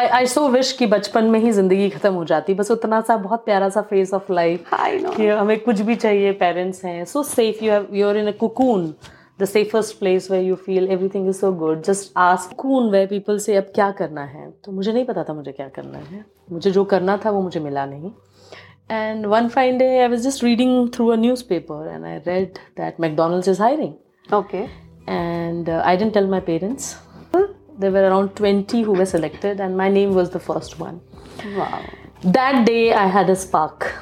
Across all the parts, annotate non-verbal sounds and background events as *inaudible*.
आई so wish कि बचपन में ही ज़िंदगी खत्म हो जाती। बस उतना सा बहुत प्यारा सा फ़ेज़ ऑफ़ लाइफ कि हमें कुछ भी चाहिए पेरेंट्स हैं। So safe you have you are in a cocoon the safest place where you feel everything is so good just ask coon way people से अब क्या करना है तो मुझे नहीं पता था मुझे क्या करना है। मुझे जो करना था वो मुझे मिला नहीं। And one fine day I was just reading through a newspaper and I read that is is hiring okay and I didn't tell my parents. There were around 20 who were selected, and my name was the first one. Wow. That day, I had a spark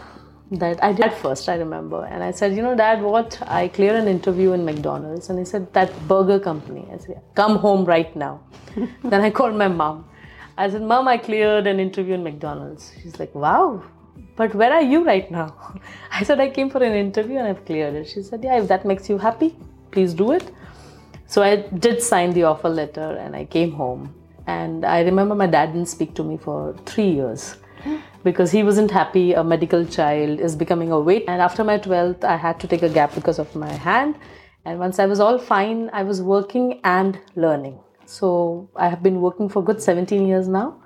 that I did first, I remember. And I said, You know, Dad, what? I cleared an interview in McDonald's. And he said, That burger company. I said, Come home right now. *laughs* then I called my mom. I said, Mom, I cleared an interview in McDonald's. She's like, Wow, but where are you right now? *laughs* I said, I came for an interview and I've cleared it. She said, Yeah, if that makes you happy, please do it. So I did sign the offer letter and I came home. And I remember my dad didn't speak to me for three years because he wasn't happy. A medical child is becoming a weight. And after my 12th, I had to take a gap because of my hand. And once I was all fine, I was working and learning. So I have been working for good 17 years now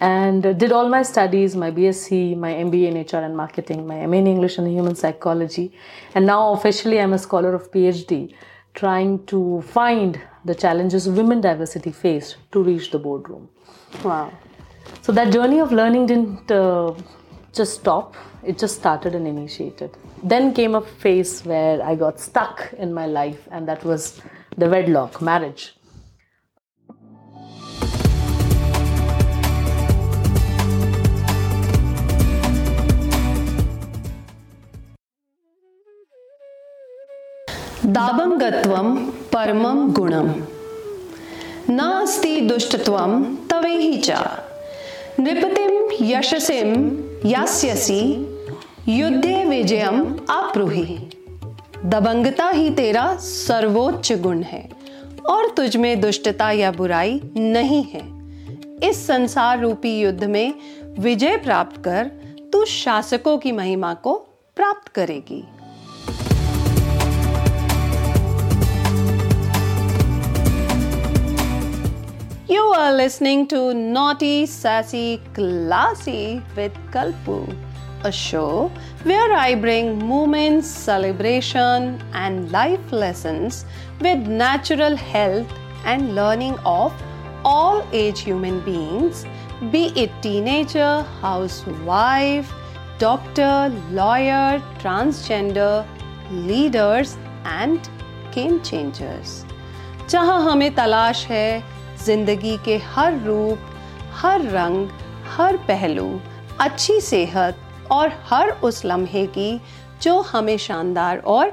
and did all my studies my BSc, my MBA in HR and marketing, my MA in English and human psychology. And now officially I'm a scholar of PhD, trying to find the challenges women diversity faced to reach the boardroom. Wow. So that journey of learning didn't uh, just stop, it just started and initiated. Then came a phase where I got stuck in my life, and that was the wedlock, marriage. दाबंगत्वं परमं गुणं नास्ति दुष्टत्वं तवेहि च। नृपतिं यशसिं यास्यसि, युद्धे विजयम आप्रुहि। दबंगता ही तेरा सर्वोच्च गुण है, और तुझ में दुष्टता या बुराई नहीं है। इस संसार रूपी युद्ध में विजय प्राप्त कर, तू शासकों की महिमा को प्राप्त करेगी। You are listening to Naughty, Sassy, Classy with Kalpu, a show where I bring moments, celebration, and life lessons with natural health and learning of all age human beings, be it teenager, housewife, doctor, lawyer, transgender, leaders, and game changers. जहां हमें तलाश है ज़िंदगी के हर रूप, हर रंग, हर पहलू, अच्छी सेहत और हर उस लम्हे की जो हमें शानदार और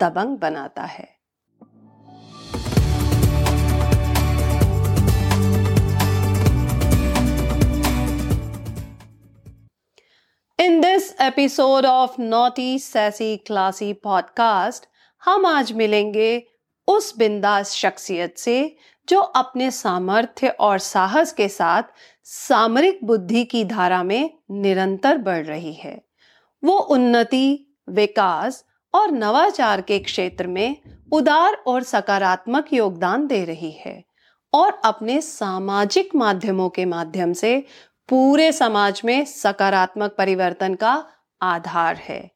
दबंग बनाता है। In this episode of naughty sassy classy podcast हम आज मिलेंगे उस बिंदास शख्सियत से जो अपने सामर्थ्य और साहस के साथ सामरिक बुद्धि की धारा में निरंतर बढ़ रही है। वो उन्नति, विकास और नवाचार के क्षेत्र में उदार और सकारात्मक योगदान दे रही है और अपने सामाजिक माध्यमों के माध्यम से पूरे समाज में सकारात्मक परिवर्तन का आधार है।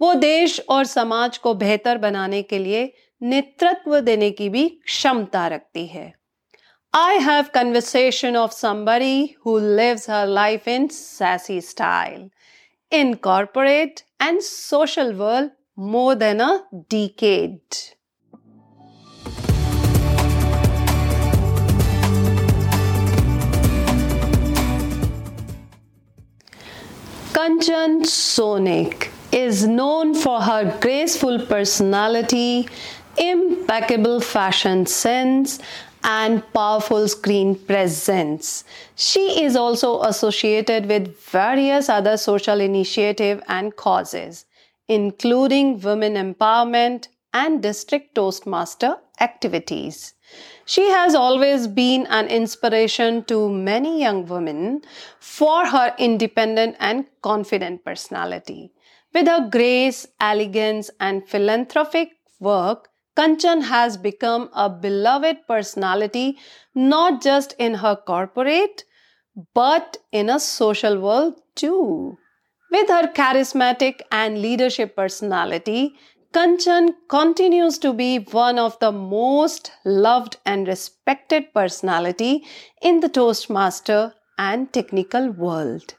वो देश और समाज को बेहतर बनाने के लिए नेतृत्व देने की भी क्षमता रखती है। I have conversation of somebody who lives her life in sassy style in corporate and social world more than a decade Kanchan Sonik is known for her graceful personality impeccable fashion sense, and powerful screen presence. She is also associated with various other social initiatives and causes, including women empowerment and district Toastmaster activities. She has always been an inspiration to many young women for her independent and confident personality. With her grace, elegance, and philanthropic work, Kanchan has become a beloved personality not just in her corporate but in a social world too. With her charismatic and leadership personality, Kanchan continues to be one of the most loved and respected personality in the Toastmaster and technical world.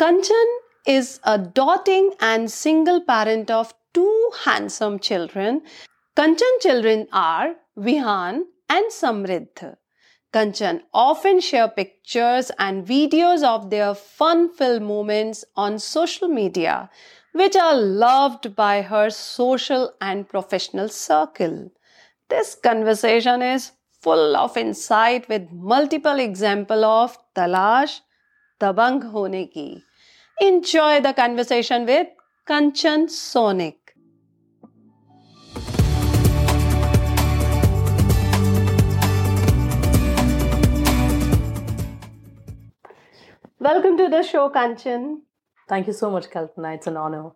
Kanchan is a doting and single parent of two handsome children. Kanchan children are Vihaan and Samriddh. Kanchan often share pictures and videos of their fun-filled moments on social media, which are loved by her social and professional circle. This conversation is full of insight with multiple example of talash, dabang hone ki. Enjoy the conversation with Kanchan Sonik. Welcome to the show, Kanchan. Thank you so much, Kalpana. It's an honor.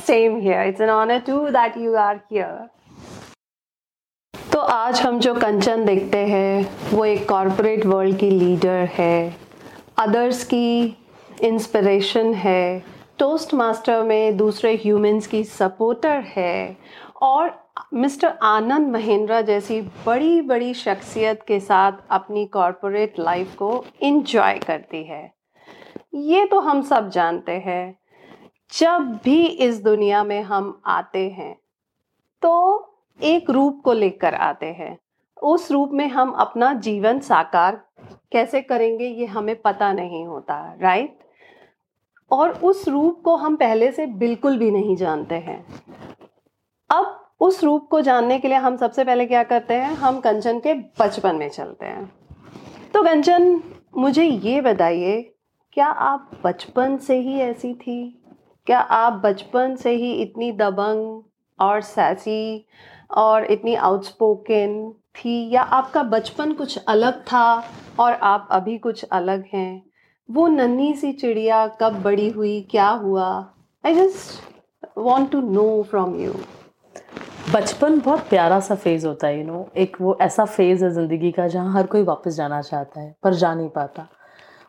Same here. It's an honor too that you are here. तो आज हम जो कंचन देखते हैं वो एक corporate world की leader है अदर्स की इंस्पिरेशन है टोस्ट मास्टर में दूसरे ह्यूमंस की सपोर्टर है और मिस्टर आनंद महेंद्रा जैसी बड़ी बड़ी शख्सियत के साथ अपनी कॉरपोरेट लाइफ को इंजॉय करती है। ये तो हम सब जानते हैं। जब भी इस दुनिया में हम आते हैं तो एक रूप को लेकर आते हैं। उस रूप में हम अपना जीवन साकार कैसे करेंगे, ये हमें पता नहीं होता राइट और उस रूप को हम पहले से बिल्कुल भी नहीं जानते हैं। अब उस रूप को जानने के लिए हम सबसे पहले क्या करते हैं? हम कंचन के बचपन में चलते हैं। तो कंचन, मुझे ये बताइए, क्या आप बचपन से ही ऐसी थी? क्या आप बचपन से ही इतनी दबंग और सैसी और इतनी आउटस्पोकन थी? या आपका बचपन कुछ अलग था और आप अभी कुछ अलग हैं? वो नन्ही सी चिड़िया कब बड़ी हुई? क्या हुआ? I just want to know from you बचपन बहुत प्यारा सा फ़ेज़ होता है यू नो एक वो ऐसा फ़ेज़ है ज़िंदगी का जहाँ हर कोई वापस जाना चाहता है पर जा नहीं पाता।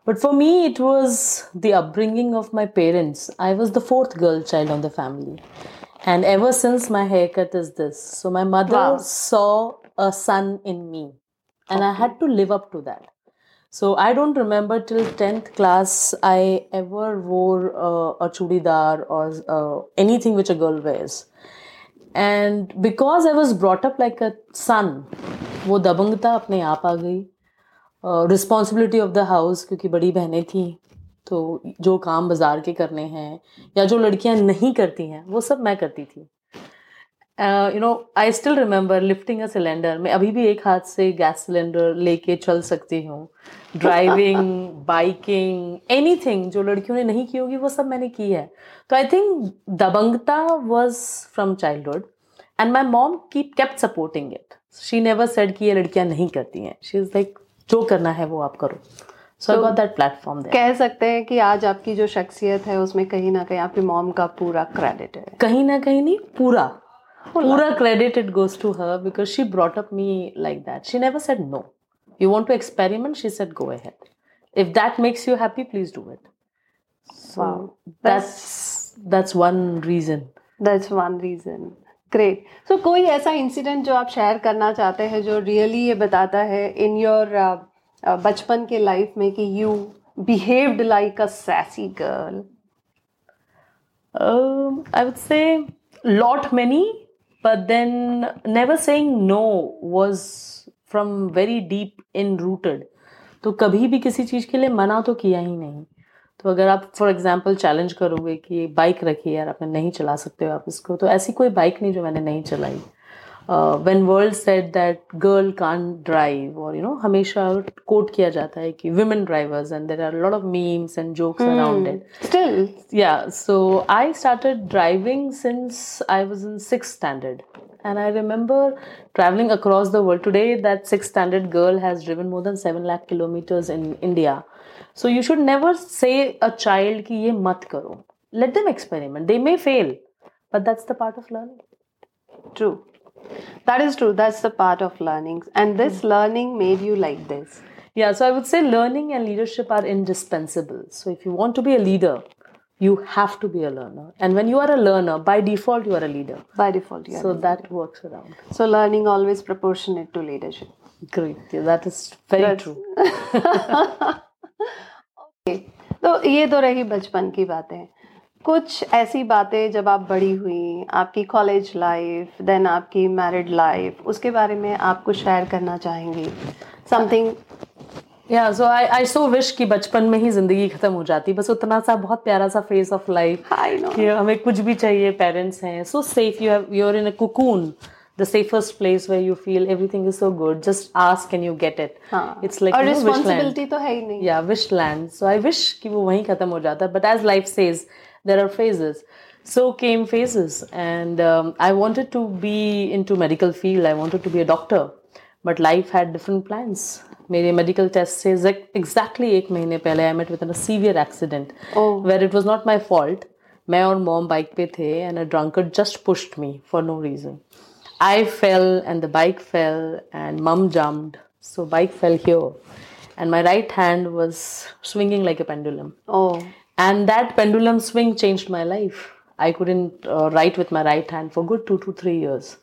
But for me it was the upbringing of my parents I was the fourth girl child on the family and ever since my haircut is this so my mother saw a son in me and I I had to live up to that. So I don't remember till 10th class I ever wore uh, a chudidar or uh, anything which a girl wears. And because I was brought up like a son वो दबंगता अपने आप आ गई। Responsibility of the house क्योंकि बड़ी बहनें थी तो जो काम बाज़ार के करने हैं, या जो लड़कियाँ नहीं करती हैं, वो सब मैं करती थी। You know I still remember lifting a cylinder मैं अभी भी एक हाथ से गैस सिलेंडर लेके चल सकती हूँ. ड्राइविंग बाइकिंग एनी जो लड़कियों ने नहीं की होगी वो सब मैंने की है. तो I think दबंगता was from childhood and my mom keep kept supporting it she never said कि ये लड़कियाँ नहीं करती हैं. शी इज़ लाइक जो करना है वो आप करो. So I got that platform कह सकते हैं कि आज आपकी जो शख्सियत है उसमें कहीं ना कहीं आपकी मॉम का पूरा क्रेडिट है। कहीं ना कहीं नहीं पूरा. पूरा credit it goes to her because she brought up me like that she never said no you want to experiment? She said go ahead. If that makes you happy please do it. So wow. that's that's one reason. That's one reason. Great so so, कोई ऐसा incident जो आप share करना चाहते हैं जो really ये बताता है इन योर uh, uh, बचपन के लाइफ में कि you behaved like a sassy girl I would say lot many but then never saying no was from very deep in rooted. तो कभी भी किसी चीज़ के लिए मना तो किया ही नहीं। तो अगर आप फॉर एग्ज़ाम्पल चैलेंज करोगे कि बाइक रखिए यार, आप नहीं चला सकते हो आप इसको तो ऐसी कोई बाइक नहीं जो मैंने नहीं चलाई। When world set that girl can't drive और यू नो हमेशा कोट किया जाता है कि women drivers and there are lot of memes and jokes around it still या सो I started driving since I was in six standard And I remember traveling across the world. Today, that sixth standard girl has driven more than 7 lakh kilometers in India. So you should never say a child ki ye mat karo. Let them experiment. They may fail, but that's the part of learning. True. That is true. That's the part of learning. And this mm. learning made you like this. Yeah, so I would say learning and leadership are indispensable. So if you want to be a leader, you have to be a learner. And when you are a learner, by default, you are a leader. By default, yeah. So that works around. So learning always proportionate to leadership. Great. Yeah, that is very That's- true. *laughs* तो ये तो रही बचपन की बातें कुछ ऐसी बातें जब आप बड़ी हुई आपकी कॉलेज लाइफ देन आपकी मैरिड लाइफ उसके बारे में आप कुछ शेयर करना चाहेंगी? समथिंग या सो आई आई सो विश कि बचपन में ही ज़िंदगी खत्म हो जाती। बस उतना सा बहुत प्यारा सा फ़ेज़ ऑफ़ लाइफ कि हमें कुछ भी चाहिए पेरेंट्स हैं। So safe you have you are in a cocoon the safest place where you feel everything is so good just ask can you get it हाँ इट्स लाइक और responsibility तो है ही नहीं। Yeah wish land so i wish कि वो वहीं खत्म हो जाता। But as life says there are phases so came phases and um, i wanted to be into medical field i wanted to be a doctor but life had different plans मेरे medical test से exactly एक महीने पहले I met with a severe accident Oh. Where it was not my fault मैं और mom bike पे थे and a drunkard just pushed me for no reason I fell and the bike fell and mum jumped. So bike fell here. And my right hand was swinging like a pendulum. Oh And that pendulum swing changed my life. I couldn't uh, write with my right hand for good two to three years.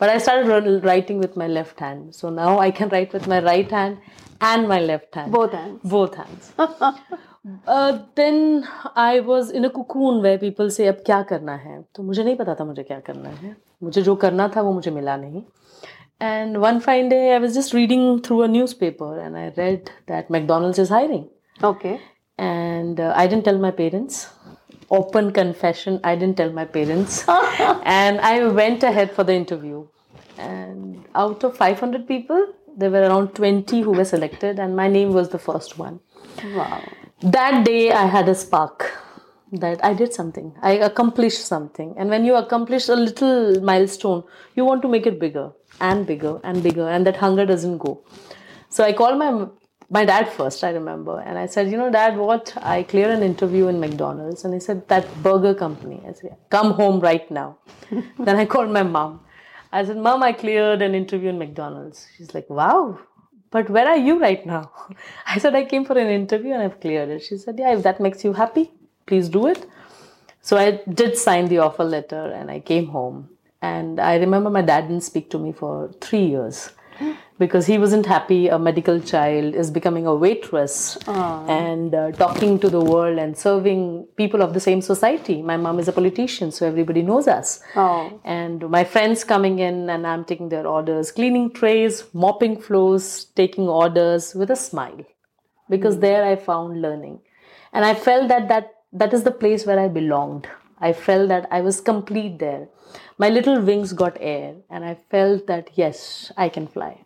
But I started ri- writing with my left hand. So now I can write with my right hand and my left hand. Both hand Both hands. *laughs* uh, then I was in a cocoon where people say अब क्या करना है तो मुझे नहीं पता था मुझे क्या करना है मुझे जो करना था वो मुझे मिला नहीं and one fine day I was just reading through a newspaper and I read that McDonald's is hiring okay and uh, I didn't tell my parents open confession I didn't tell my parents *laughs* and I went ahead for the interview and out of 500 people there were around 20 who were selected and my name was the first one Wow. that day I had a spark that I did something. I accomplished something. And when you accomplish a little milestone, you want to make it bigger and bigger and bigger, and that hunger doesn't go. So I called my my dad first, I remember, and I said, you know, Dad, what? I cleared an interview in McDonald's, and he said that burger company. I said, come home right now. *laughs* then I called my mom. I said, Mom, I cleared an interview in McDonald's. She's like, Wow, but where are you right now? *laughs* I said, I came for an interview and I've cleared it. She said, Yeah, if that makes you happy, please do it. So I did sign the offer letter and I came home. And I remember my dad didn't speak to me for three years because he wasn't happy. A medical child is becoming a waitress and uh, talking to the world and serving people of the same society. My mom is a politician, so everybody knows us oh and my friends coming in and I'm taking their orders, cleaning trays, mopping floors, taking orders with a smile because there I found learning. And I felt that, that that is the place where I belonged. I felt that I was complete there. My little wings got air, and I felt that yes, I can fly.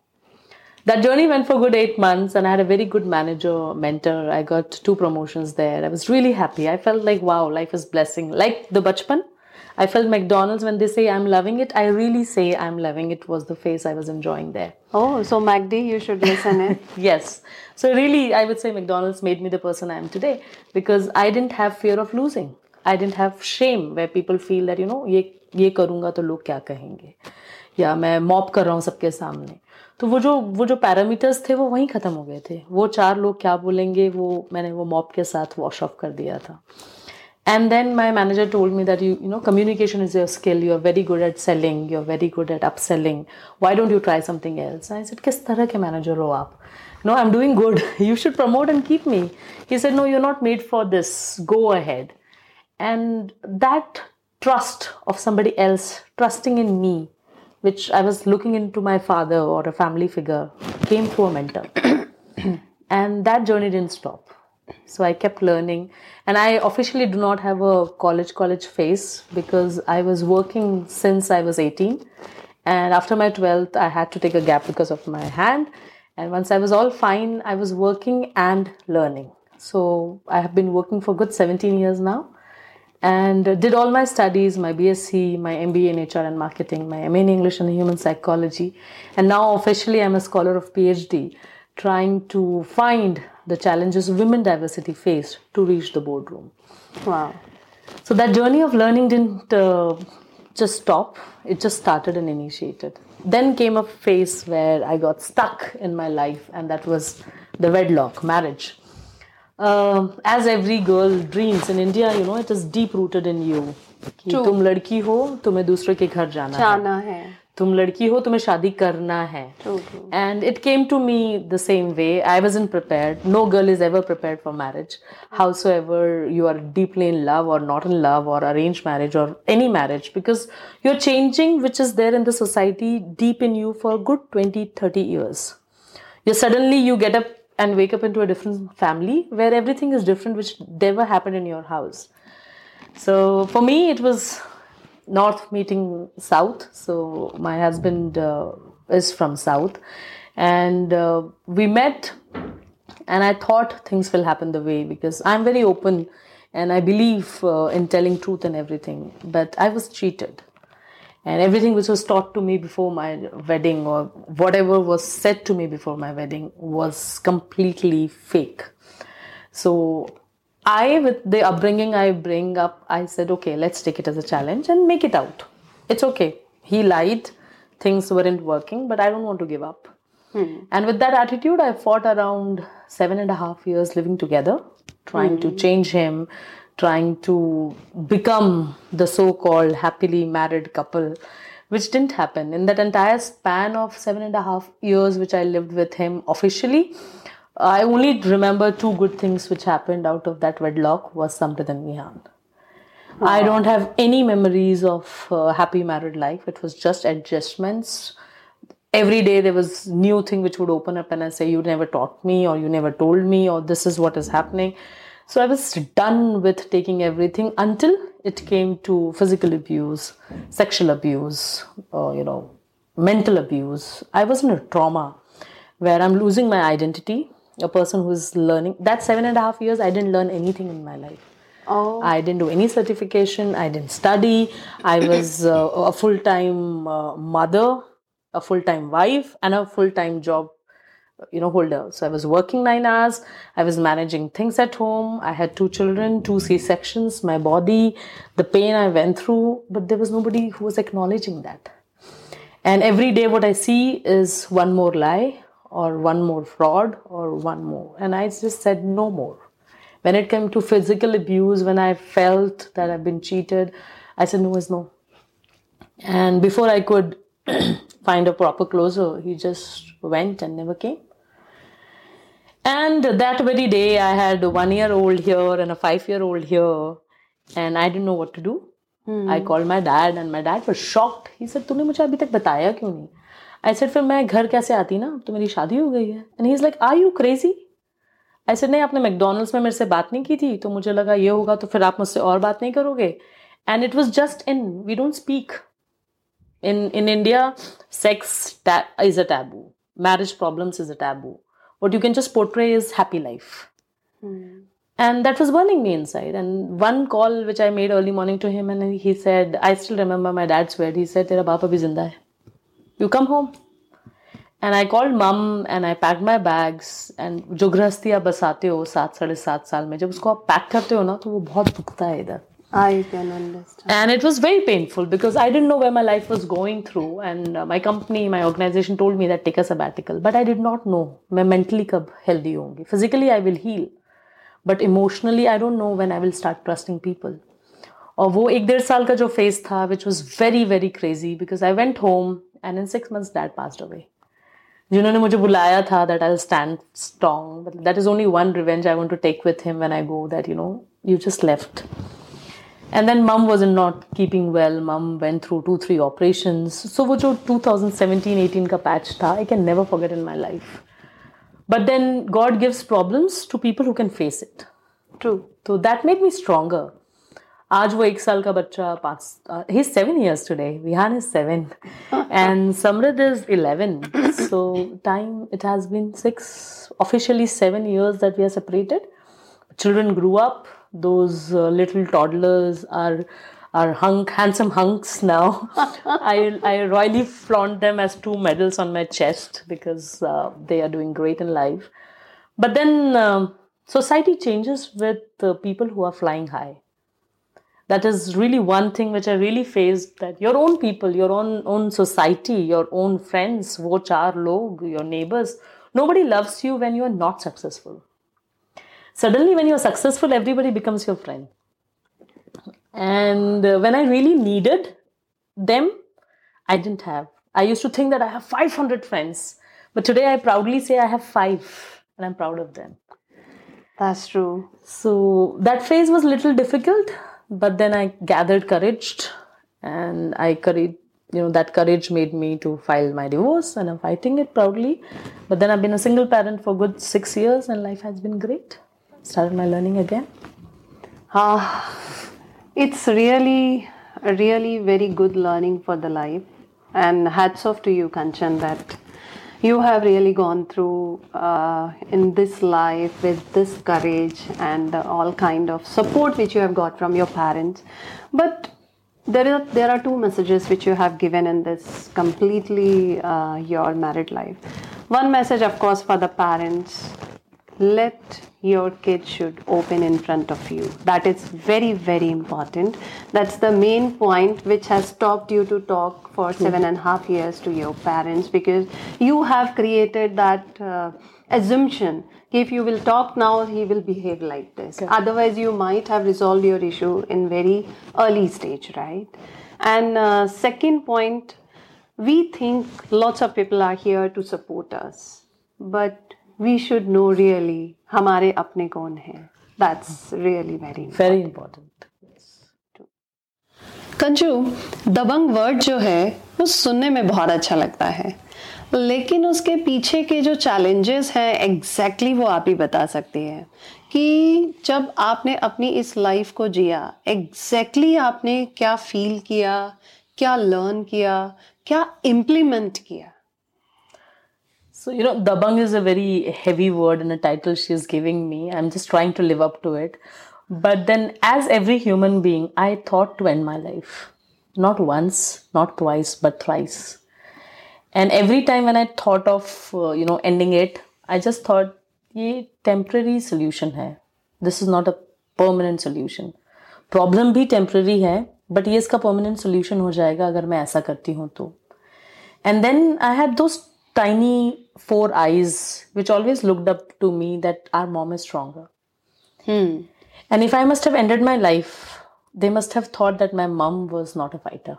That journey went for good eight months, and I had a very good manager, mentor. I got two promotions there. I was really happy. I felt like, wow, life is blessing. Like the bachpan, I felt McDonald's when they say I'm loving it, I really say I'm loving it was the face I was enjoying there. Oh, so MacD, you should listen it. *laughs* yes. So really, I would say McDonald's made me the person I am today because I didn't have fear of losing. I didn't have shame way people feel that you know ये ये करूँगा तो लोग क्या कहेंगे? या मैं mop कर रहा हूँ सबके सामने। तो वो जो वो जो पैरामीटर्स थे वो वहीं ख़त्म हो गए थे। वो चार लोग क्या बोलेंगे, वो मैंने वो मॉप के साथ वॉश ऑफ़ कर दिया था। And then my manager told me that you you know communication is your skill you are very good at selling you are very good at up selling why don't you try something else I said किस तरह के manager हो आप? No I am doing good you should promote and keep me he said no you not made for this go ahead And that trust of somebody else trusting in me, which I was looking into my father or a family figure, came through a mentor. *clears throat* and that journey didn't stop. So i kept learning. And i officially do not have a college college phase because i was working since i was 18 and after my 12th i had to take a gap because of my hand. And once i was all fine i was working and learning. So i have been working for good 17 years now and did all my studies my bsc my mba in hr and marketing my ma in english and human psychology and now officially i'm a scholar of phd trying to find the challenges women diversity faced to reach the boardroom Wow. so that journey of learning didn't uh, just stop. It just started and initiated. Then came a phase where I got stuck in my life, and that was the wedlock, marriage Um, as every girl dreams in India, you know, it is deep rooted in you. कि True. तुम लड़की हो तुम्हें दूसरे के घर जाना है जाना है तुम लड़की हो तुम्हें शादी करना है True, true. and it came to me the same way i wasn't prepared no girl is ever prepared for marriage howsoever you are deeply in love or not in love or arranged marriage or any marriage because you're changing which is there in the society deep in you for a good 20 30 years you suddenly you get up and wake up into a different family where everything is different which never happened in your house so for me, it was north meeting south. So my husband uh, is from south, and uh, we met. And I thought things will happen the way because I'm very open, and I believe uh, in telling truth and everything. But I was cheated, and everything which was taught to me before my wedding or whatever was said to me before my wedding was completely fake. So I, with the upbringing I bring up, I said, okay, let's take it as a challenge and make it out. It's okay. He lied, things weren't working, but I don't want to give up. Hmm. And with that attitude, I fought around seven and a half years living together, trying to hmm. change him, trying to become the so called happily married couple, which didn't happen. In that entire span of seven and a half years, which I lived with him officially, I only remember two good things which happened out of that wedlock was Samriddh and Vihaan. I don't have any memories of uh, happy married life. It was just adjustments. Every day there was new thing which would open up and I say, you never taught me or you never told me or this is what is happening. So I was done with taking everything until it came to physical abuse, sexual abuse, uh, you know, mental abuse. I was in a trauma where I'm losing my identity. A person who's learning that seven and a half years, I didn't learn anything in my life. Oh, I didn't do any certification. I didn't study. I was *clears throat* uh, a full time uh, mother, a full time wife, and a full time job, you know, holder. So I was working nine hours. I was managing things at home. I had two children, two C sections, my body, the pain I went through, but there was nobody who was acknowledging that. And every day, what I see is one more lie, or one more fraud, or one more. And I just said, no more. When it came to physical abuse, when I felt that I've been cheated, I said, no is no. And before I could *clears throat* find a proper closure he just went and never came. And that very day, I had a one year old here and a five year old here, and I didn't know what to do. I called my dad, and my dad was shocked. He said, तूने मुझे अभी तक बताया क्यों नहीं? I said, फिर मैं घर कैसे आती ना? तो मेरी शादी हो गई है. And he's like, Are you crazy? I said, नहीं आपने मैकडोनल्ड्स में मेरे से बात नहीं की थी तो मुझे लगा ये होगा तो फिर आप मुझसे और बात नहीं करोगे and it was just in we don't speak in in india sex ta- is a taboo marriage problems is a taboo what you can just portray is happy life and that was burning me inside and one call which i made early morning to him and he said i still remember my dad's word he said tera baap abhi zinda hai you come home and i called mum and i packed my bags and जो गृहस्थी आप बसाते हो सात साढ़े सात साल में जब उसको आप पैक करते हो ना तो वो बहुत दुखता है इधर I can understand. and it was very painful because I didn't know where my life was going through. And uh, my company, my organization told me that take a sabbatical, but I did not know मैं mentally कब healthy होंगी. Physically, I will heal, but emotionally, I don't know when I will start trusting people. और वो एक डेढ़ साल का जो फेज था which was very very crazy because I went home and in six months dad passed away. जिन्होंने मुझे बुलाया था that I'll stand strong, but that is only one revenge I want to take with him when I go that you know you just left. And then mom was not keeping well. Mom went through two, three operations. So वो जो 2017-18 का patch था, I can never forget in my life. But then God gives problems to people who can face it. True. So that made me stronger. आज वो एक साल का बच्चा पाँच ही seven years today Vihaan is seven and Samriddh is eleven so time it has been six officially seven years that we are separated children grew up those uh, little toddlers are are hunk handsome hunks now. *laughs* I i royally flaunt them as two medals on my chest because uh, they are doing great in life. But then um, society changes with uh, people who are flying high. That is really one thing which i really faced that your own people your own own society your own friends wo log your neighbors. Nobody loves you when you are not successful suddenly when you're successful everybody becomes your friend and uh, when i really needed them i didn't have i used to think that i have 500 friends but today i proudly say i have 5 and i'm proud of them that's true so that phase was a little difficult but then I gathered courage and I courage you know that courage made me to file my divorce and I'm fighting it proudly. But then I've been a single parent for good six years and life has been great. Started my learning again. Ah, it's really, really very good learning for the life. And hats off to you, Kanchan, that you have really gone through uh, in this life with this courage and all kind of support which you have got from your parents but there are there are two messages which you have given in this completely uh, your married life one message of course for the parents let your kid should open in front of you. That is very very important. That's the main point which has stopped you to talk for hmm. seven and a half years to your parents because you have created that uh, assumption. If you will talk now he will behave like this. Okay. otherwise you might have resolved your issue in very early stage right? And uh, second point we think lots of people are here to support us. But we should know really हमारे अपने कौन हैं। That's really very very very important. Kanju Dabangg word जो है वो सुनने में बहुत अच्छा लगता है। लेकिन उसके पीछे के जो चैलेंजेस हैं एग्जैक्टली exactly वो आप ही बता सकती हैं कि जब आपने अपनी इस लाइफ को जिया एग्जैक्टली exactly आपने क्या फील किया क्या लर्न किया क्या इम्प्लीमेंट किया So, you know, Dabang is a very heavy word and a title she's giving me. I'm just trying to live up to it. But then, as every human being, I thought to end my life. Not once, not twice, but thrice. And every time when I thought of, uh, you know, ending it, I just thought, ये temporary solution है. This is not a permanent solution. Problem भी temporary है, but ये इसका permanent solution हो जाएगा अगर मैं ऐसा करती हूँ तो. And then I had those tiny four eyes which always looked up to me that our mom is stronger. Hmm. And if I must have ended my life, they must have thought that my mom was not a fighter.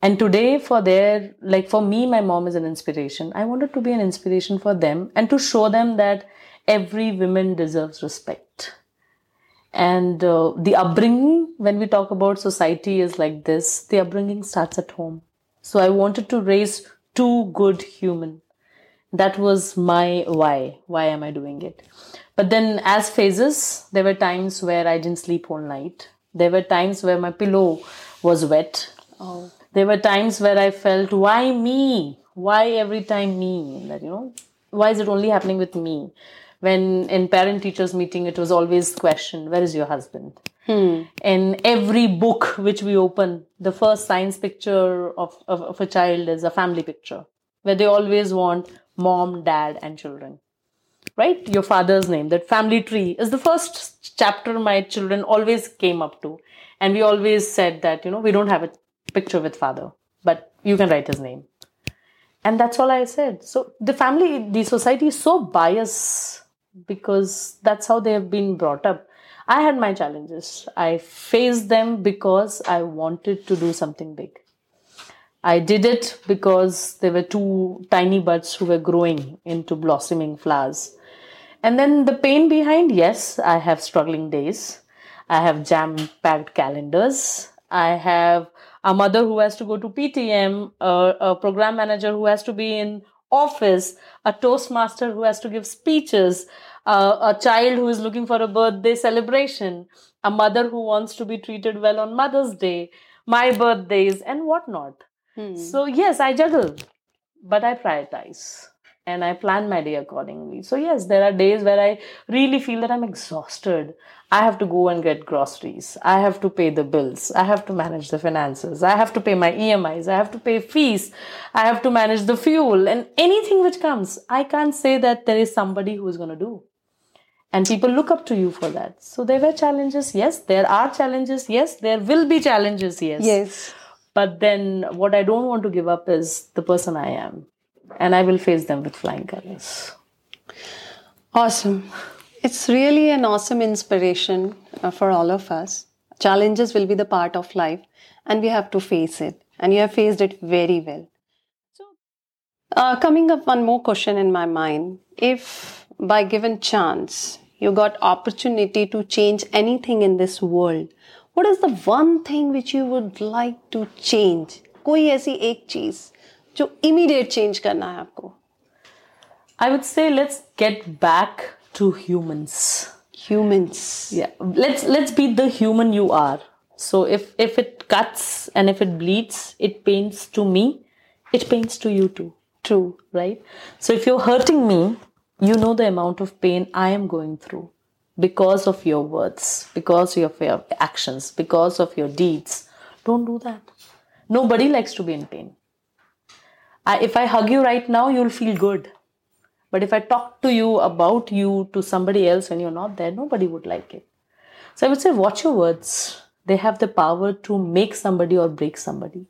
And today, for their, like for me, my mom is an inspiration. I wanted to be an inspiration for them and to show them that every woman deserves respect. And uh, the upbringing, when we talk about society, is like this the upbringing starts at home. So I wanted to raise too good human. That was my why. Why am I doing it? But then, as phases, there were times where I didn't sleep all night. There were times where my pillow was wet. Oh. There were times where I felt, why me? Why every time me? That, you know, why is it only happening with me? When in parent teachers meeting, it was always question, where is your husband? Hmm. In every book which we open, the first science picture of, of, of, a child is a family picture where they always want mom, dad, and children. Right? Your father's name, that family tree is the first chapter my children always came up to. And we always said that, you know, we don't have a picture with father, but you can write his name. And that's all I said. So the family, the society is so biased because that's how they have been brought up I had my challenges. I faced them because I wanted to do something big. I did it because there were two tiny buds who were growing into blossoming flowers. And then the pain behind, yes, I have struggling days. I have jam packed calendars. I have a mother who has to go to PTM, a, a program manager who has to be in office, a toastmaster who has to give speeches, uh, a child who is looking for a birthday celebration, a mother who wants to be treated well on Mother's Day, my birthdays, and whatnot. Hmm. So, yes, I juggle, but I prioritize and I plan my day accordingly. So, yes, there are days where I really feel that I'm exhausted. I have to go and get groceries. I have to pay the bills. I have to manage the finances. I have to pay my EMIs. I have to pay fees. I have to manage the fuel and anything which comes. I can't say that there is somebody who is going to do and people look up to you for that so there were challenges yes there are challenges yes there will be challenges yes yes but then what i don't want to give up is the person i am and i will face them with flying colors awesome it's really an awesome inspiration uh, for all of us challenges will be the part of life and we have to face it and you have faced it very well so uh, coming up one more question in my mind if by given chance you got opportunity to change anything in this world what is the one thing which you would like to change कोई ऐसी एक चीज जो immediate change करना है आपको I would say let's get back to humans. humans Yeah, let's let's be the human you are. So if if it cuts and if it bleeds, it pains to me, it pains to you too. true right? So if you're hurting me, you know the amount of pain I am going through because of your words, because of your actions, because of your deeds. Don't do that. Nobody likes to be in pain. I, if I hug you right now, you'll feel good. But if I talk to you about you to somebody else when you're not there, nobody would like it. So I would say, watch your words. They have the power to make somebody or break somebody.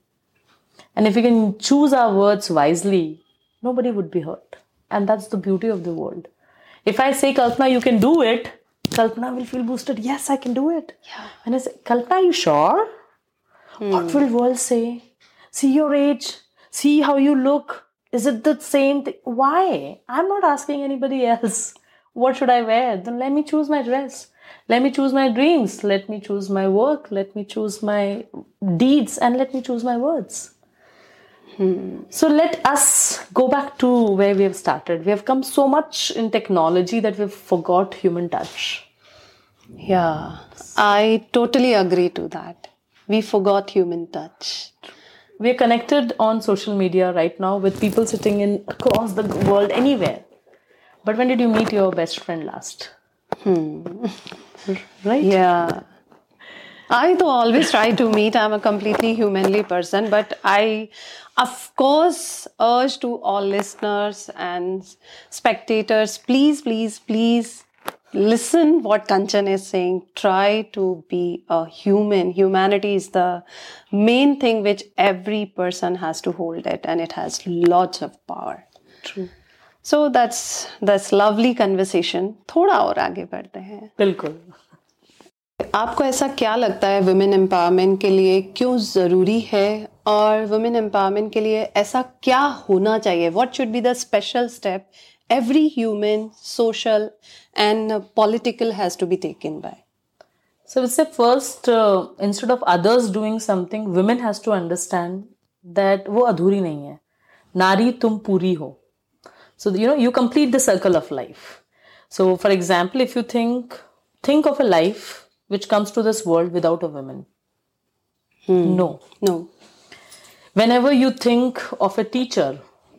And if we can choose our words wisely, nobody would be hurt. And that's the beauty of the world. If I say, Kalpana, you can do it, Kalpana will feel boosted. Yes, I can do it. Yeah. And I say, Kalpana, are you sure? Hmm. What will world say? See your age. See how you look. Is it the same thing? Why? I'm not asking anybody *laughs* else. What should I wear? Then let me choose my dress. Let me choose my dreams. Let me choose my work. Let me choose my deeds. And let me choose my words. Hmm. So let us go back to where we have started. We have come so much in technology that we've forgot human touch. yeah i totally agree to that we forgot human touch We are connected on social media right now with people sitting in across the world anywhere. But when did you meet your best friend last? Hmm. Right? Yeah. I though always try to meet. I'm a completely humanly person, but I, of course, urge to all listeners and spectators, please, please, please listen what Kanchan is saying. Try to be a human. Humanity is the main thing which every person has to hold it, and it has lots of power. True. So that's that's lovely conversation. थोड़ा और आगे बढ़ते हैं बिल्कुल आपको ऐसा क्या लगता है वुमेन एम्पावरमेंट के लिए क्यों ज़रूरी है और वुमेन एम्पावरमेंट के लिए ऐसा क्या होना चाहिए what should be the special step every human social and political has to be taken by So we say first, uh, instead of others doing something, women has to understand that वो अधूरी नहीं है नारी तुम पूरी हो so you know you complete the circle of life so for example if you think think of a life which comes to this world without a woman no no whenever you think of a teacher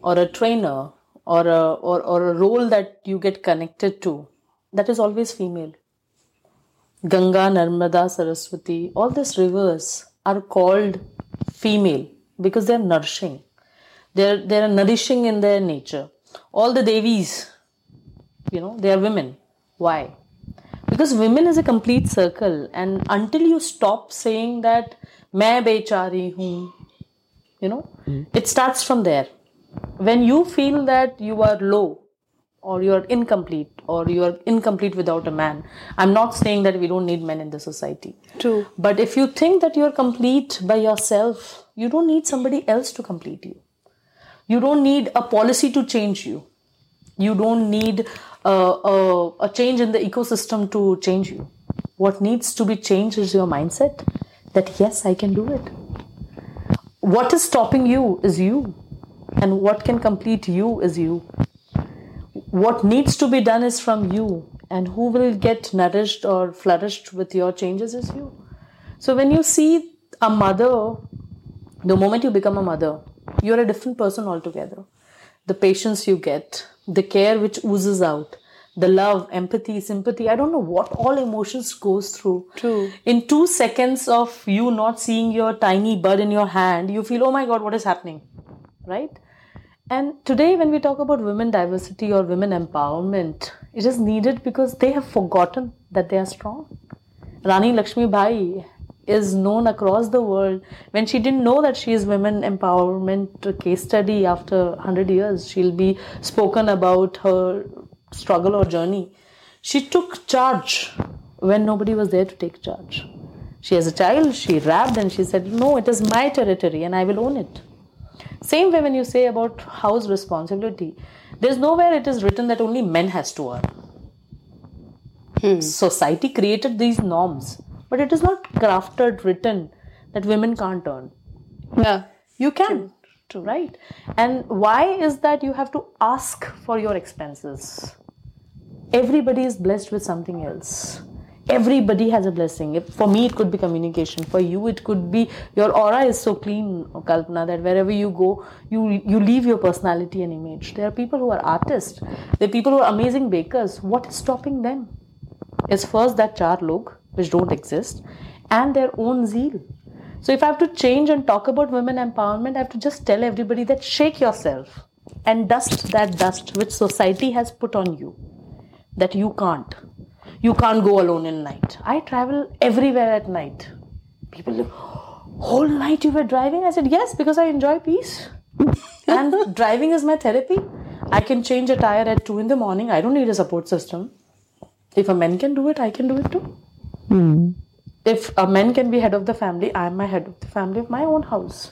or a trainer or a or, or a role that you get connected to that is always female ganga narmada saraswati all these rivers are called female because they're nourishing they're they're nourishing in their nature all the devis you know they are women why because women is a complete circle and until you stop saying that मैं बेचारी हूँ you know it starts from there when you feel that you are low or you're incomplete or you're incomplete without a man i'm not saying that we don't need men in the society. True. but if you think that you're complete by yourself you don't need somebody else to complete you. You don't need a policy to change you. You don't need uh, a, a change in the ecosystem to change you. What needs to be changed is your mindset that yes i can do it. What is stopping you is you and what can complete you is you. What needs to be done is from you. And who will get nourished or flourished with your changes is you. So when you see a mother the moment you become a mother you're a different person altogether. The patience you get the care which oozes out the love empathy sympathy i don't know what all emotions goes through. True. in two seconds of you not seeing your tiny bud in your hand you feel oh my god what is happening? Right And today, when we talk about women diversity or women empowerment, it is needed because they have forgotten that they are strong. Rani Lakshmi Bai is known across the world. When she didn't know that she is women empowerment case study after 100 years, she'll be spoken about her struggle or journey. She took charge when nobody was there to take charge. She, as a child, she rapped and she said, No, it is my territory and I will own it. Same way when you say about house responsibility, there's nowhere it is written that only men has to earn. Hmm. Society created these norms, but it is not crafted, written that women can't earn. Yeah. You can. True. True. Right? And why is that you have to ask for your expenses? Everybody is blessed with something else everybody has a blessing. If, for me it could be communication. For you it could be your aura is so clean kalpana that wherever you go you you leave your personality and image. There are people who are artists. There are people who are amazing bakers. What is stopping them? Is first that char log which don't exist and their own zeal. So if i have to change and talk about women empowerment i have to just tell everybody that shake yourself and dust that dust which society has put on you that you can't you can't go alone in night. I travel everywhere at night. People look, whole night you were driving? I said, yes, because I enjoy peace. *laughs* and driving is my therapy. I can change a tire at 2 in the morning. I don't need a support system. If a man can do it, I can do it too. Mm. If a man can be head of the family, I am my head of the family of my own house.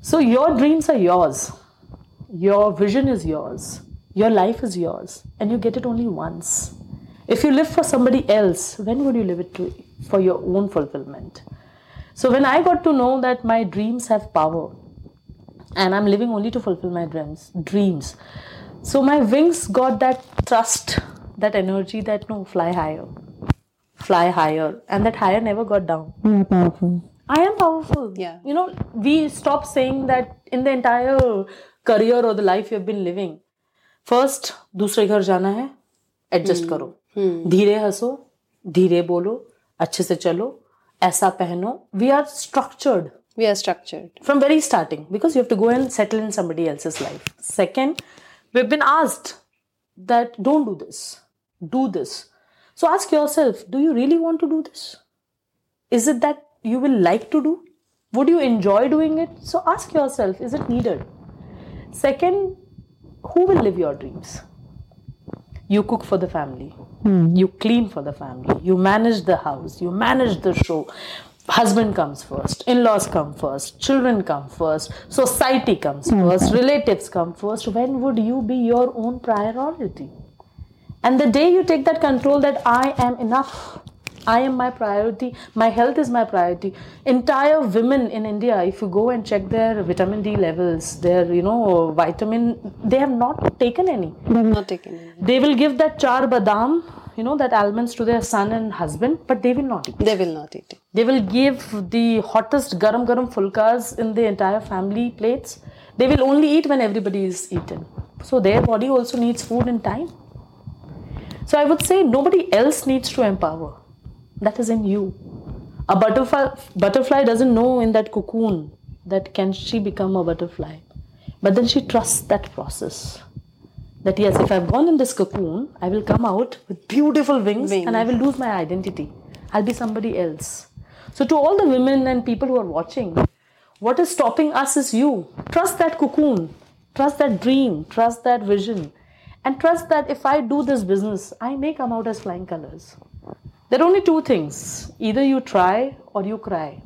So your dreams are yours. Your vision is yours. Your life is yours. And you get it only once. If you live for somebody else, when would you live it to, for your own fulfillment? So when I got to know that my dreams have power and I'm living only to fulfill my dreams, dreams. So my wings got that trust, that energy that no, fly higher. Fly higher. And that higher never got down. You're powerful. I am powerful. Yeah. You know, we stop saying that in the entire career or the life you've been living. First, दूसरे घर जाना है adjust करो धीरे हंसो धीरे बोलो अच्छे से चलो ऐसा पहनो we are structured we are structured from very starting because you have to go and settle in somebody else's life second we've been asked that don't do this do this so ask yourself do you really want to do this is it that you will like to do would you enjoy doing it so ask yourself is it needed second who will live your dreams you cook for the family mm. you clean for the family. You manage the house. You manage the show. Husband comes first. In-laws come first. Children come first. Society comes mm. first. Relatives come first. When would you be your own priority? And the day you take that control that i am enough I am my priority. My health is my priority. Entire women in India, if you go and check their vitamin D levels, their you know vitamin, they have not taken any. They have not taken any. They will give that char badam, you know, that almonds to their son and husband, but they will not eat. They will not eat. They will give the hottest garam garam fulkas in the entire family plates. They will only eat when everybody is eaten. So their body also needs food and time. So I would say nobody else needs to empower that is in you. A butterfly, butterfly doesn't know in that cocoon that can she become a butterfly. But then she trusts that process. That yes, if I've gone in this cocoon, I will come out with beautiful wings, wings. and I will lose my identity. I'll be somebody else. So, to all the women and people who are watching, what is stopping us is you. Trust that cocoon, trust that dream, trust that vision, and trust that if I do this business, I may come out as flying colors. There are only two things either you try or you cry.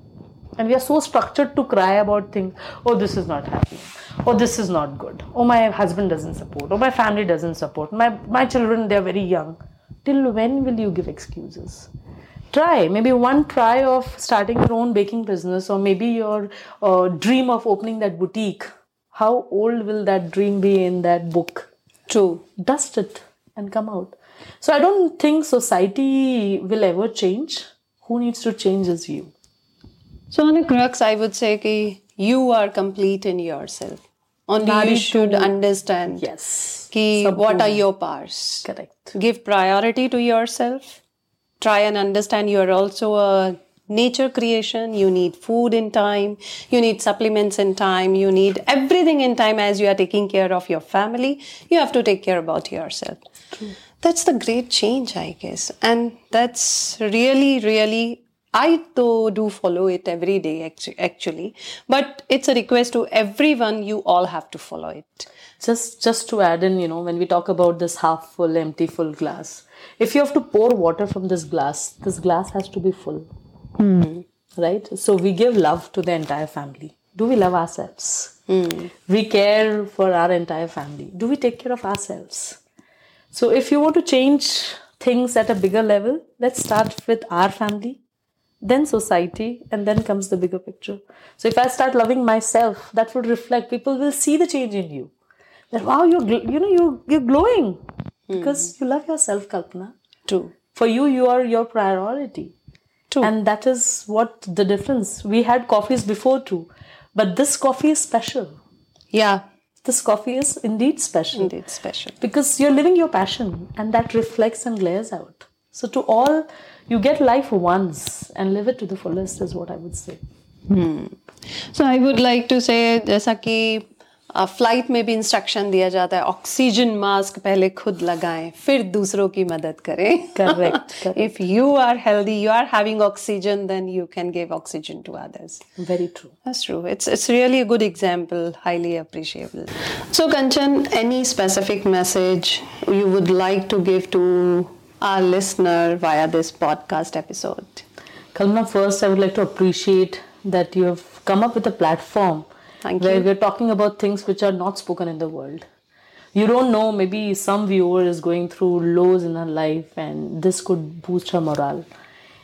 And we are so structured to cry about things oh, this is not happening. Oh, this is not good. Oh, my husband doesn't support. Oh, my family doesn't support. My, my children, they're very young. Till when will you give excuses? Try maybe one try of starting your own baking business, or maybe your uh, dream of opening that boutique. How old will that dream be in that book? True. Dust it and come out. So I don't think society will ever change. Who needs to change is you. So on a crux, I would say that you are complete in yourself. Only you should understand yes. ki what are your powers. Correct. Give priority to yourself. Try and understand you are also a nature creation, you need food in time, you need supplements in time, you need everything in time as you are taking care of your family. You have to take care about yourself. That's the great change, I guess. And that's really, really I though do follow it every day actually, but it's a request to everyone. You all have to follow it. Just just to add in, you know, when we talk about this half full, empty, full glass, if you have to pour water from this glass, this glass has to be full, mm. right? So we give love to the entire family. Do we love ourselves? Mm. We care for our entire family. Do we take care of ourselves? So if you want to change things at a bigger level, let's start with our family then society, and then comes the bigger picture. So if I start loving myself, that would reflect. People will see the change in you. That wow, you're you know you you're glowing because mm. you love yourself, Kalpana. True. For you, you are your priority. True. And that is what the difference. We had coffees before too, but this coffee is special. Yeah This coffee is indeed special. Indeed special. Because you're living your passion and that reflects and glares out. So to all you get life once and live it to the fullest is what I would say. Hmm. So I would like to say जैसा कि flight में भी instruction दिया जाता है oxygen mask पहले खुद लगाएँ फिर दूसरों की मदद करें। Correct if you are healthy you are having oxygen then you can give oxygen to others very true that's true it's it's really good example highly appreciable so Kanchan any specific message you would like to give to our listener via this podcast episode Kalpana first I would like to appreciate that you have come up with a platform Thank where you. we're talking about things which are not spoken in the world. You don't know, maybe some viewer is going through lows in her life and this could boost her morale.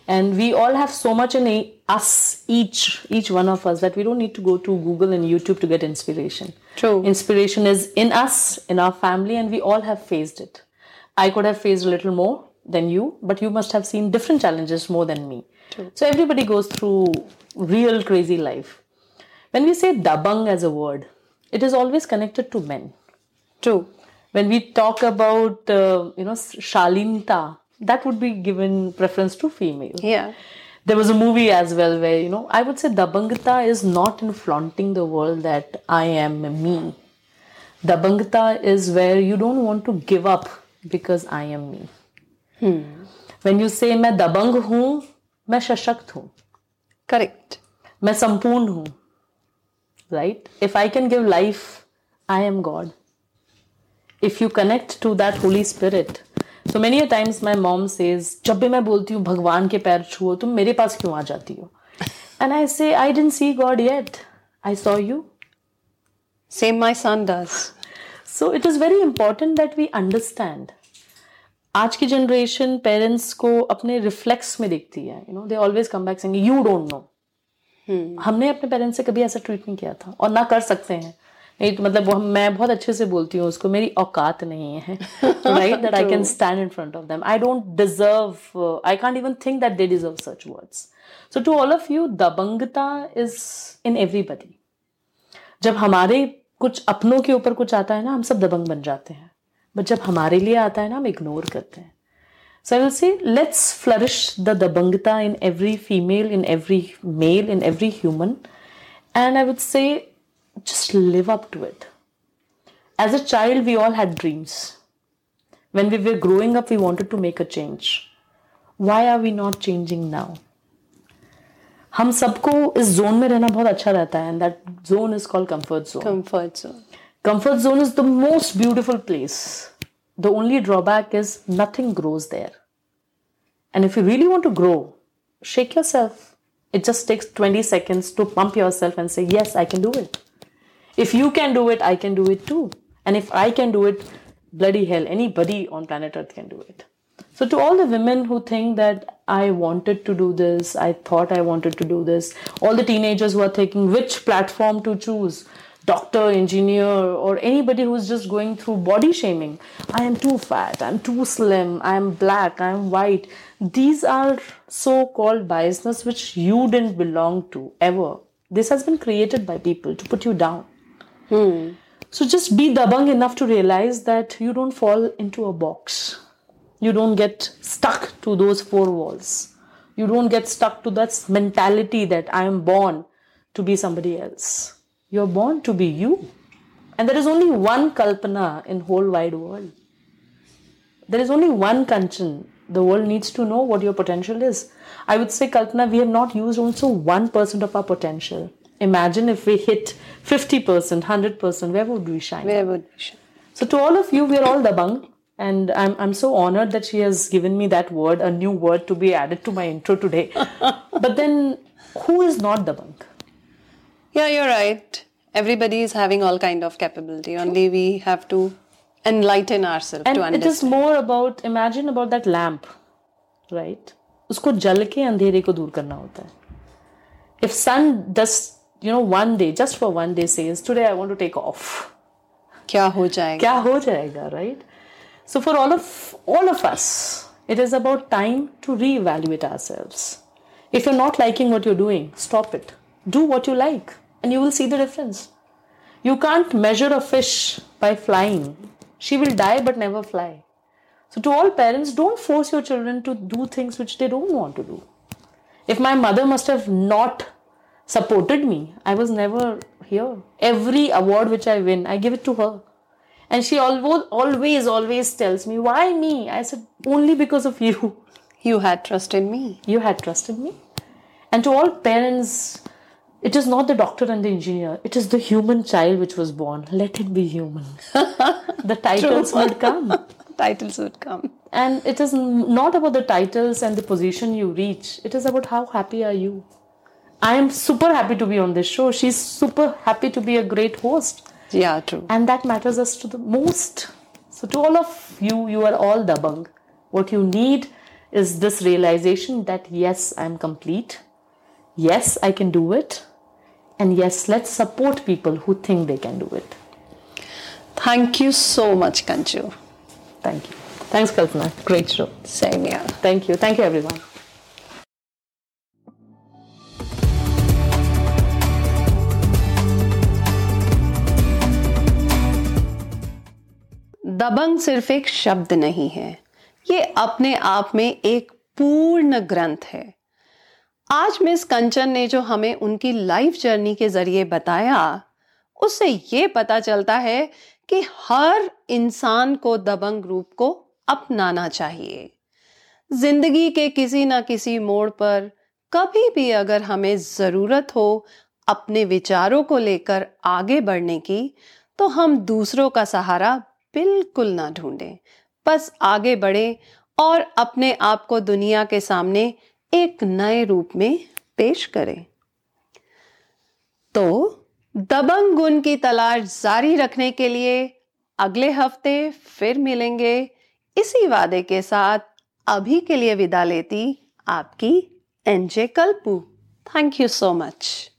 And we all have so much in us, each, each one of us, that we don't need to go to Google and YouTube to get inspiration. True. Inspiration is in us, in our family, and we all have faced it. I could have faced a little more than you, but you must have seen different challenges more than me. True. So everybody goes through real crazy life. When we say dabang as a word, it is always connected to men. True. When we talk about uh, you know shalinta, that would be given preference to female. Yeah. There was a movie as well where you know I would say dabangta is not in flaunting the world that I am me. Dabangta is where you don't want to give up because I am me. Hmm. When you say मैं दबंग हूं मैं सशक्त हूं correct मैं संपूर्ण हूं right if i can give life i am god if you connect to that holy spirit so many a times my mom says जब भी मैं बोलती हूँ भगवान के पैर छुओ तुम मेरे पास क्यों आ जाती हो and I say I didn't see God yet I saw you same my son does so it is very important that we understand आज की जनरेशन पेरेंट्स को अपने रिफ्लेक्स में देखती है you know they always come back saying you don't know हमने अपने parents से कभी ऐसा ट्रीट नहीं किया था और ना कर सकते हैं। नहीं तो मतलब वो मैं बहुत अच्छे से बोलती हूँ उसको मेरी औकात नहीं है। Right that I can stand in front of them I don't deserve I can't even think that they deserve such words so to all of you दबंगता is in everybody जब हमारे कुछ अपनों के ऊपर कुछ आता है ना हम सब दबंग बन जाते हैं। बट जब हमारे लिए आता है ना हम इग्नोर करते हैं। So I will say, let's flourish the dabangta in every female, in every male, in every human. And I would say, just live up to it. As a child, we all had dreams. When we were growing up, we wanted to make a change. Why are we not changing now? हम सबको इस zone में रहना बहुत अच्छा रहता है and that zone is called comfort zone comfort zone Comfort zone is the most beautiful place. the only drawback is nothing grows there. And if you really want to grow, shake yourself. It just takes 20 seconds to pump yourself and say, Yes, I can do it. If you can do it, I can do it too. And if I can do it, bloody hell, anybody on planet Earth can do it. So, to all the women who think that I wanted to do this, I thought I wanted to do this, all the teenagers who are thinking which platform to choose, doctor, engineer, or anybody who's just going through body shaming. I am too fat, I'm too slim, I'm black, I'm white. These are so called biasness which you didn't belong to ever. This has been created by people to put you down. Hmm. So just be dabang enough to realize that you don't fall into a box. You don't get stuck to those four walls. You don't get stuck to that mentality that I am born to be somebody else. You're born to be you. And there is only one Kalpana in whole wide world. There is only one Kanchan. The world needs to know what your potential is. I would say, Kalpana, we have not used also 1% of our potential. Imagine if we hit 50%, 100%, where would we shine? Where would we shine? So, to all of you, we are all Dabang. And I'm, I'm so honored that she has given me that word, a new word to be added to my intro today. *laughs* but then, who is not Dabang? Yeah, you're right. Everybody is having all kind of capability. Only we have to enlighten ourselves and to it understand. is more about imagine about that lamp right उसको जल के अंधेरे को दूर करना होता है if sun just you know one day just for one day says today i want to take off क्या हो जाएगा क्या हो जाएगा right so for all of all of us it is about time to reevaluate ourselves if you're not liking what you're doing stop it do what you like and you will see the difference. You can't measure a fish by flying. She will die but never fly. So to all parents don't force your children to do things which they don't want to do. If my mother must have not supported me i was never here. Every award which i win i give it to her. And she always always always tells me why me? I said only because of you. You had trust in me. you had trust in me. And to all parents it is not the doctor and the engineer. It is the human child which was born. Let it be human. *laughs* The titles would come. *laughs* Titles would come. and it is not about the titles and the position you reach. It is about how happy are you. I am super happy to be on this show. She's super happy to be a great host. Yeah, true. and that matters us to the most. So to all of you you are all dabang. What you need is this realization that yes i'm complete. Yes i can do it and yes let's support people who think they can do it Thank you so much, Kanchu. thank you thanks kalpana great show Same here. thank you thank you everyone दबंग सिर्फ़ एक शब्द नहीं है ये अपने आप में एक पूर्ण ग्रंथ है आज मिस कंचन ने जो हमें उनकी लाइफ जर्नी के ज़रिए बताया, उससे ये पता चलता है कि हर इंसान को दबंग रूप को अपनाना चाहिए। ज़िंदगी के किसी ना किसी मोड़ पर कभी भी अगर हमें ज़रूरत हो अपने विचारों को लेकर आगे बढ़ने की तो हम दूसरों का सहारा बिल्कुल ना ढूंढें। बस आगे बढ़ें और अपने आप को दुनिया के सामने एक नए रूप में पेश करें। तो दबंग गुण की तलाश जारी रखने के लिए अगले हफ़्ते फिर मिलेंगे। इसी वादे के साथ अभी के लिए विदा लेती आपकी NJ Kalpu. Thank you so much